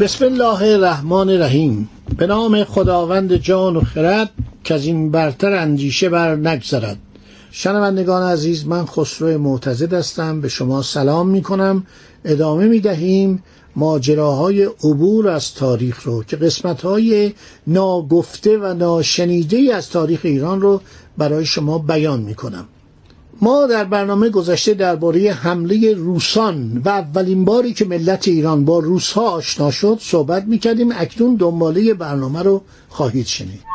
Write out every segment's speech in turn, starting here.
بسم الله الرحمن الرحیم. به نام خداوند جان و خرد که از این برتر اندیشه بر نگذرد. شنوندگان عزیز من خسرو معتزد هستم. به شما سلام می کنم ادامه می دهیم ماجراهای عبور از تاریخ رو که قسمت های ناگفته و ناشنیده از تاریخ ایران رو برای شما بیان می کنم ما در برنامه گذشته درباره حمله روسان و اولین باری که ملت ایران با روسها آشنا شد صحبت می‌کردیم. اکنون دنباله برنامه رو خواهید شنید.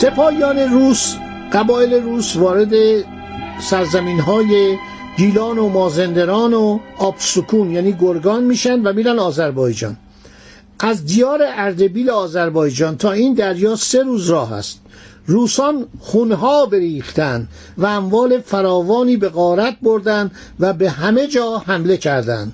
سپاهیان روس قبایل روس وارد سرزمین های گیلان و مازندران و آبسکون یعنی گرگان میشن و میرن آذربایجان. از دیار اردبیل آذربایجان تا این دریا سه روز راه است. روسان خونها بریختن و اموال فراوانی به غارت بردن و به همه جا حمله کردند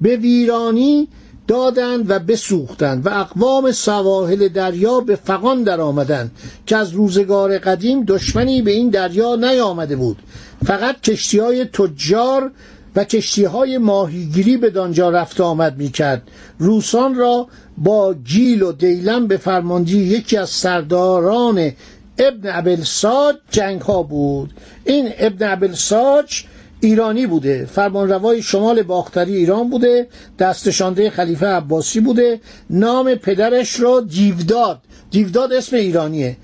به ویرانی دادند و بسوختند و اقوام سواحل دریا به فقان در آمدن که از روزگار قدیم دشمنی به این دریا نیامده بود. فقط کشتی های تجار و کشتی های ماهیگیری به دانجا رفت آمد می کرد روسان را با گیل و دیلم به فرماندهی یکی از سرداران ابن ابلساج جنگ ها بود. این ابن ابلساج ایرانی بوده فرمانروای شمال باختری ایران بوده دستشانده خلیفه عباسی بوده نام پدرش را دیوداد. دیوداد اسم ایرانیه.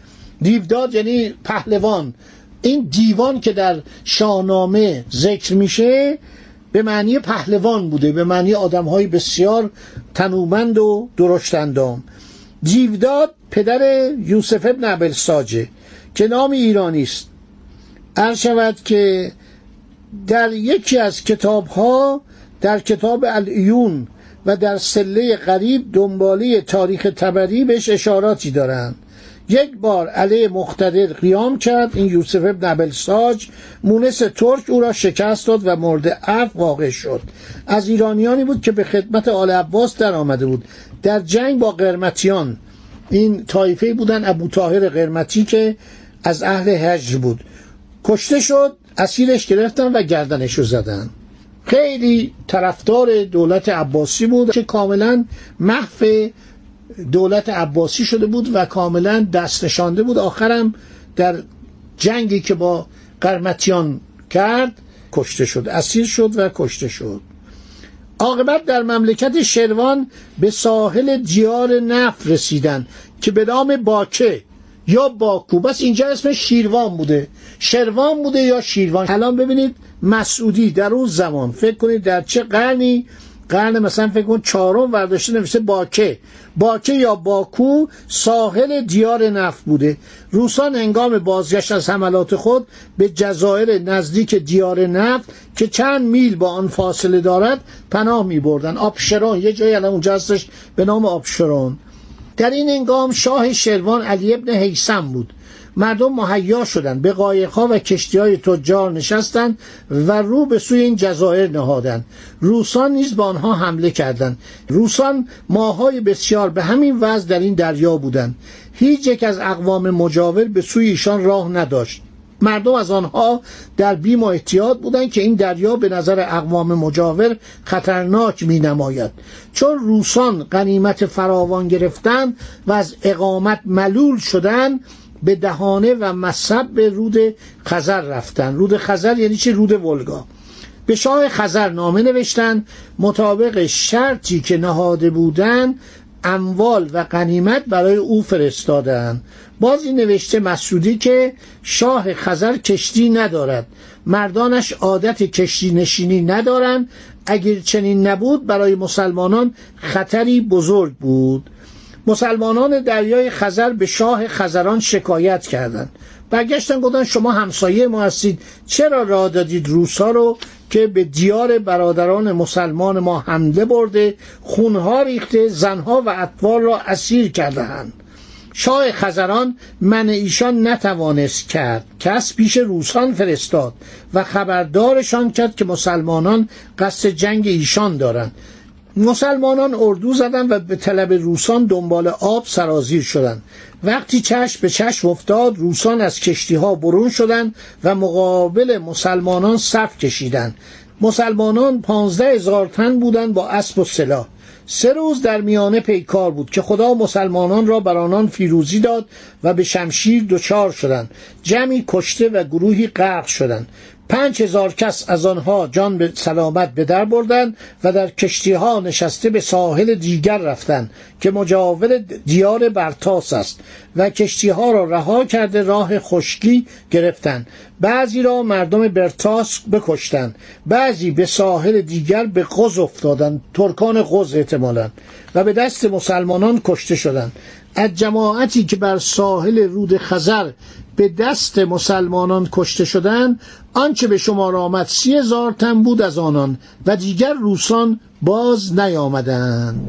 دیوداد یعنی پهلوان. این دیوان که در شاهنامه ذکر میشه به معنی پهلوان بوده به معنی آدم های بسیار تنومند و درشتندام دیوداد پدر یوسف ابن ساجه که نام ایرانی است. شود که در یکی از کتاب ها در کتاب الایون و در سله غریب دنباله تاریخ تبری بهش اشاراتی دارند. یک بار علیه مقتدر قیام کرد. این یوسف ابن ساج مونس ترک او را شکست داد و مورد عفو واقع شد. از ایرانیانی بود که به خدمت آل عباس در آمده بود. در جنگ با قرمتیان. این طایفه بودن ابو طاهر قرمتی که از اهل هجر بود. کشته شد. اسیرش گرفتن و گردنش رو زدن. خیلی طرفدار دولت عباسی بود که کاملا محو دولت عباسی شده بود و کاملا دست نشانده بود. آخرم در جنگی که با قرمتیان کرد کشته شد. اسیر شد و کشته شد. عاقبت در مملکت شروان به ساحل دیار نف رسیدن که به نام باکه یا باکو. بس اینجا اسم شیروان بوده. شروان بوده یا شیروان؟ الان ببینید مسعودی در اون زمان. فکر کنید در چه قرنی؟ قرن مثلا فکر کن چهارم ورداشته نوشته باکه. باکه یا باکو ساحل دیار نفت بوده. روسان هنگام بازگشت از حملات خود به جزایر نزدیک دیار نفت که چند میل با آن فاصله دارد پناه می بردن آبشرون یه جایی الان اونجا هستش به نام آبشرون. در این انگام شاه شروان علی ابن حیسم بود. مردم مهیا شدند به قایقها و کشتی های تجار نشستند و رو به سوی این جزایر نهادند. روسان نیز به آنها حمله کردند. روسان ماهای بسیار به همین وضع در این دریا بودند. هیچ یک از اقوام مجاور به سوی ایشان راه نداشت. مردم از آنها در بیم و احتیاط بودند که این دریا به نظر اقوام مجاور خطرناک می نماید چون روسان غنیمت فراوان گرفتن و از اقامت ملول شدن به دهانه و مصب رود خزر رفتن رود خزر یعنی چی؟ رود ولگا. به شاه خزر نامه نوشتن مطابق شرطی که نهاده بودن اموال و غنیمت برای او فرستادند باز این نوشته مسعودی که شاه خزر کشتی ندارد. مردانش عادت کشتی نشینی ندارند. اگر چنین نبود برای مسلمانان خطری بزرگ بود. مسلمانان دریای خزر به شاه خزران شکایت کردند. برگشتن گفتن شما همسایه ما هستید. چرا راه دادید روسا رو؟ که به دیار برادران مسلمان ما حمله برده خونها ریخته زنها و اطفال را اسیر کردهاند. شاه خزران من ایشان نتوانست کرد. کس پیش روسان فرستاد و خبردارشان کرد که مسلمانان قصد جنگ ایشان دارند. مسلمانان اردو زدند و به طلب روسان دنبال آب سرازیر شدند. وقتی چشم به چشم افتاد روسان از کشتی ها برون شدند و مقابل مسلمانان صف کشیدند. مسلمانان پانزده هزار تن بودند با اسب و سلاح. سه روز در میانه پیکار بود که خدا مسلمانان را بر آنان فیروزی داد و به شمشیر دچار شدند. جمعی کشته و گروهی غرق شدند. پنج هزار کس از آنها جان به سلامت به در بردند و در کشتی ها نشسته به ساحل دیگر رفتند که مجاور دیار برتاس است و کشتی ها را رها کرده راه خشکی گرفتند. بعضی را مردم برتاس بکشتند. بعضی به ساحل دیگر به قز افتادند. ترکان قز احتمالا. و به دست مسلمانان کشته شدند. از جماعتی که بر ساحل رود خزر به دست مسلمانان کشته شدند آنچه به شمار آمد سی هزار تن بود از آنان و دیگر روسان باز نیامدند.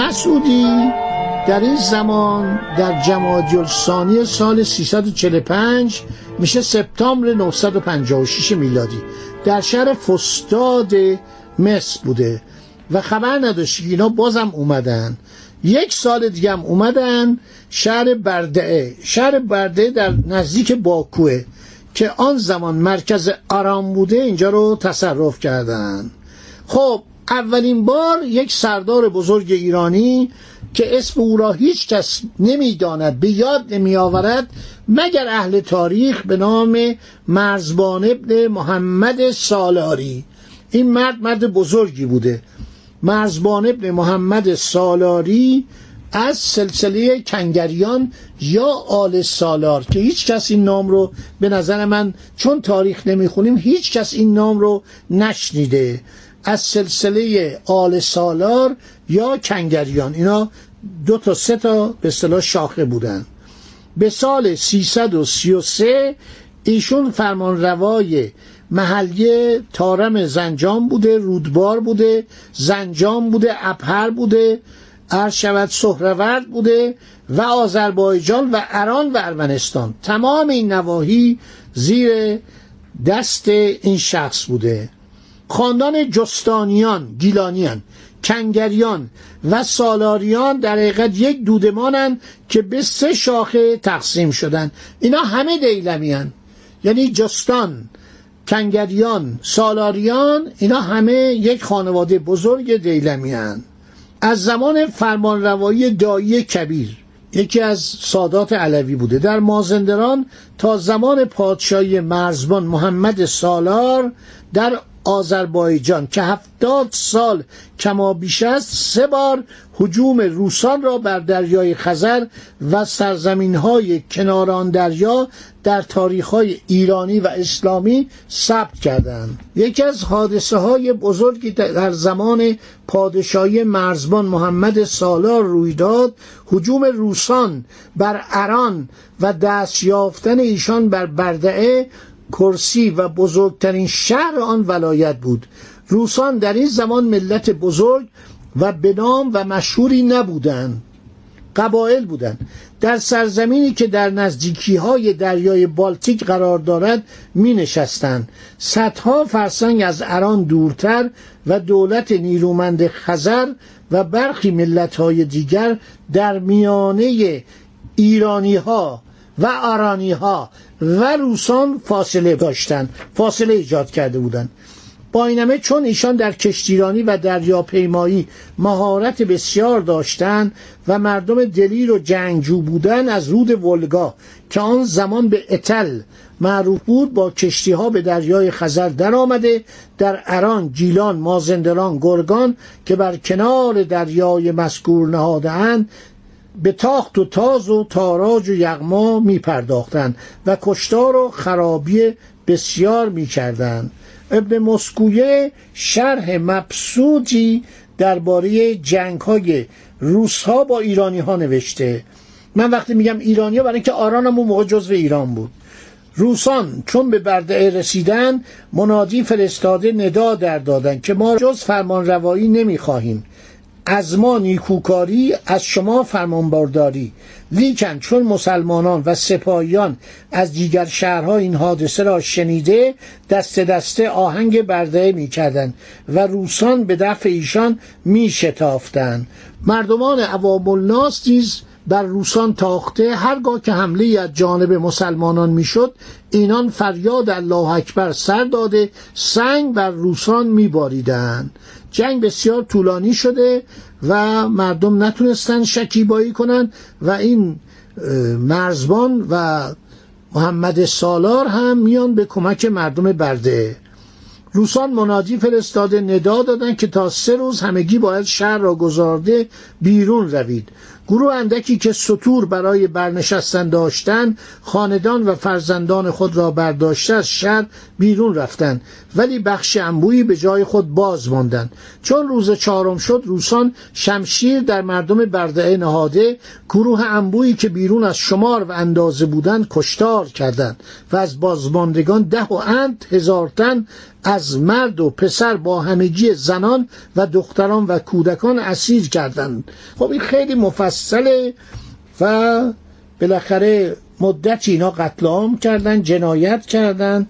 مسعودی در این زمان در جمادی الثانی سال 345 میشه سپتامبر 956 میلادی. در شهر فستاد مصر بوده و خبر نداشت اینا بازم اومدن. یک سال دیگه هم اومدن شهر برده. شهر برده در نزدیک باکوه که آن زمان مرکز آرام بوده اینجا رو تصرف کردن. خب اولین بار یک سردار بزرگ ایرانی که اسم او را هیچ کس نمی‌داند به یاد نمی آورد مگر اهل تاریخ به نام مرزبان ابن محمد سالاری. این مرد مرد بزرگی بوده. مرزبان ابن محمد سالاری از سلسله کنگریان یا آل سالار که هیچ کس این نام رو به نظر من چون تاریخ نمی‌خونیم هیچ کس این نام رو نشنیده. از سلسله آل سالار یا کنگریان. اینا دو تا سه تا به اصطلاح شاخه بودن. به سال 333 ایشون فرمان روای محلیه تارم زنجان بوده رودبار بوده زنجان بوده ابهر بوده عرض سهرورد بوده و آذربایجان و اران و ارمنستان. تمام این نواحی زیر دست این شخص بوده. خاندان جستانیان گیلانیان کنگریان و سالاریان در حقیقت یک دودمانند که به سه شاخه تقسیم شدن. اینا همه دیلمیان. یعنی جستان کنگریان سالاریان اینا همه یک خانواده بزرگ دیلمیان. از زمان فرمانروایی دایی کبیر یکی از سادات علوی بوده. در مازندران تا زمان پادشاهی مرزبان محمد سالار در آذربایجان که هفتاد سال کما بیش است سه بار حجوم روسان را بر دریای خزر و سرزمین های کنار آن دریا در تاریخ های ایرانی و اسلامی ثبت کردند یکی از حادثه های بزرگی در زمان پادشاهی مرزبان محمد سالار روی داد حجوم روسان بر اران و دست یافتن ایشان بر بردعه کرسی و بزرگترین شهر آن ولایت بود. روسان در این زمان ملت بزرگ و به نام و مشهوری نبودند. قبایل بودند. در سرزمینی که در نزدیکی های دریای بالتیک قرار دارد می نشستند صدها فرسنگ از اران دورتر و دولت نیرومند خزر و برخی ملت های دیگر در میانه ایرانی ها و آرانی ها و روسان فاصله داشتند فاصله ایجاد کرده بودند با اینمه چون ایشان در کشتیرانی و دریاپیمایی مهارت بسیار داشتند و مردم دلیر و جنگجو بودن از رود ولگا که آن زمان به اتل معروف بود با کشتی ها به دریای خزر در آمده در اران، گیلان، مازندران، گرگان که بر کنار دریای مذکور نهادهاند به تاخت و تاز و تاراج و یغما می پرداختند و کشتار و خرابی بسیار می کردند ابن مسکویه شرح مبسوطی درباره جنگ های روس ها با ایرانی ها نوشته. من وقتی میگم ایرانی ها برای اینکه آران هم موقع جزو ایران بود. روسان چون به برده رسیدن منادی فرستاده ندا در دادن که ما جز فرمان روایی نمی خواهیم از ما نیکوکاری از شما فرمانبرداری. لیکن چون مسلمانان و سپاهیان از دیگر شهرها این حادثه را شنیده دست دسته آهنگ برده می کردن و روسان به دفع ایشان می شتافتن مردمان عوام الناس نیز بر روسان تاخته هرگاه که حمله از جانب مسلمانان می‌شد اینان فریاد الله اکبر سر داده سنگ بر روسان میباریدند. جنگ بسیار طولانی شده و مردم نتونستن شکیبایی کنند و این مرزبان و محمد سالار هم میان به کمک مردم برده. روسان منادی فرستاده ندا دادند که تا سه روز همگی باید شهر را گذارده بیرون روید. گروه اندکی که سطور برای برنشستن داشتن خاندان و فرزندان خود را برداشته از شهر بیرون رفتند ولی بخش انبویی به جای خود باز ماندند چون روز چهارم شد روسان شمشیر در مردم برده نهاده گروه انبویی که بیرون از شمار و اندازه بودند کشتار کردند و از بازماندگان ده و اند هزار تن از مرد و پسر با همگی زنان و دختران و کودکان اسیر کردند. خب این خیلی مفصله و بالاخره مدتی اینا قتل عام کردن جنایت کردن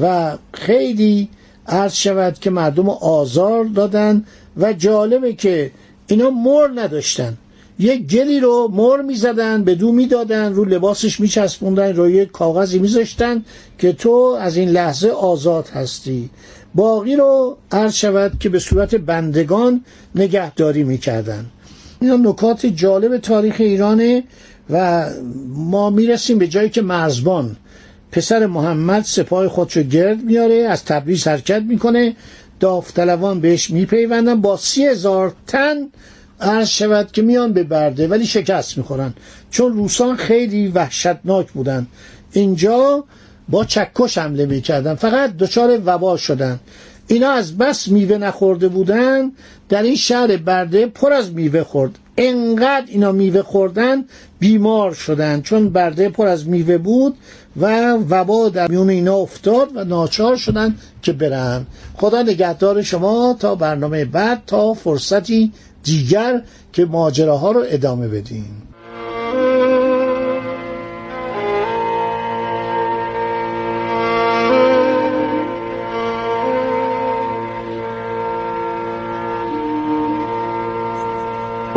و خیلی عرض شود که مردم آزار دادن و جالبه که اینا مر نداشتن. یک گلی رو مر می‌زدن به دو می‌دادن رو لباسش میچسبوندن روی کاغذی میذاشتن که تو از این لحظه آزاد هستی. باقی رو عرض شود که به صورت بندگان نگهداری می‌کردن. اینا نکات جالب تاریخ ایرانه و ما می‌رسیم به جایی که مرزبان پسر محمد سپاه خودشو گرد میاره از تبریز حرکت می‌کنه داوطلبان بهش میپیوندن با سی هزار تن عرض شود که میان به برده ولی شکست می‌خورن. چون روسان خیلی وحشتناک بودن. اینجا با چکش حمله می‌کردن فقط دچار وبا شدن. اینا از بس میوه نخورده بودن در این شهر برده پر از میوه خورد. انقدر اینا میوه خوردن بیمار شدن. چون برده پر از میوه بود و وبا در میون اینا افتاد و ناچار شدن که برن. خدا نگهدار شما تا برنامه بعد تا فرصتی دیگر که ماجراها رو ادامه بدیم